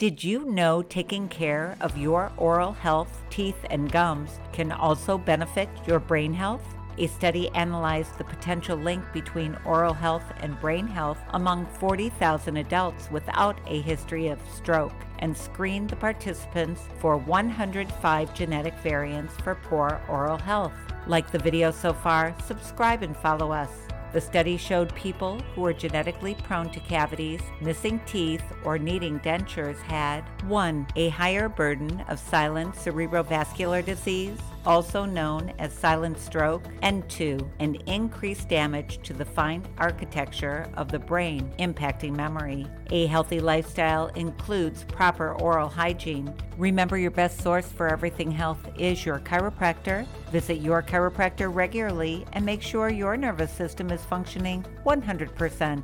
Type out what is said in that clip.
Did you know taking care of your oral health, teeth, and gums can also benefit your brain health? A study analyzed the potential link between oral health and brain health among 40,000 adults without a history of stroke and screened the participants for 105 genetic variants for poor oral health. Like the video so far, subscribe and follow us. The study showed people who were genetically prone to cavities, missing teeth, or needing dentures had 1. A higher burden of silent cerebrovascular disease, also known as silent stroke, and 2. An increased damage to the fine architecture of the brain, impacting memory. A healthy lifestyle includes proper oral hygiene. Remember, your best source for everything health is your chiropractor. Visit your chiropractor regularly and make sure your nervous system is functioning 100%.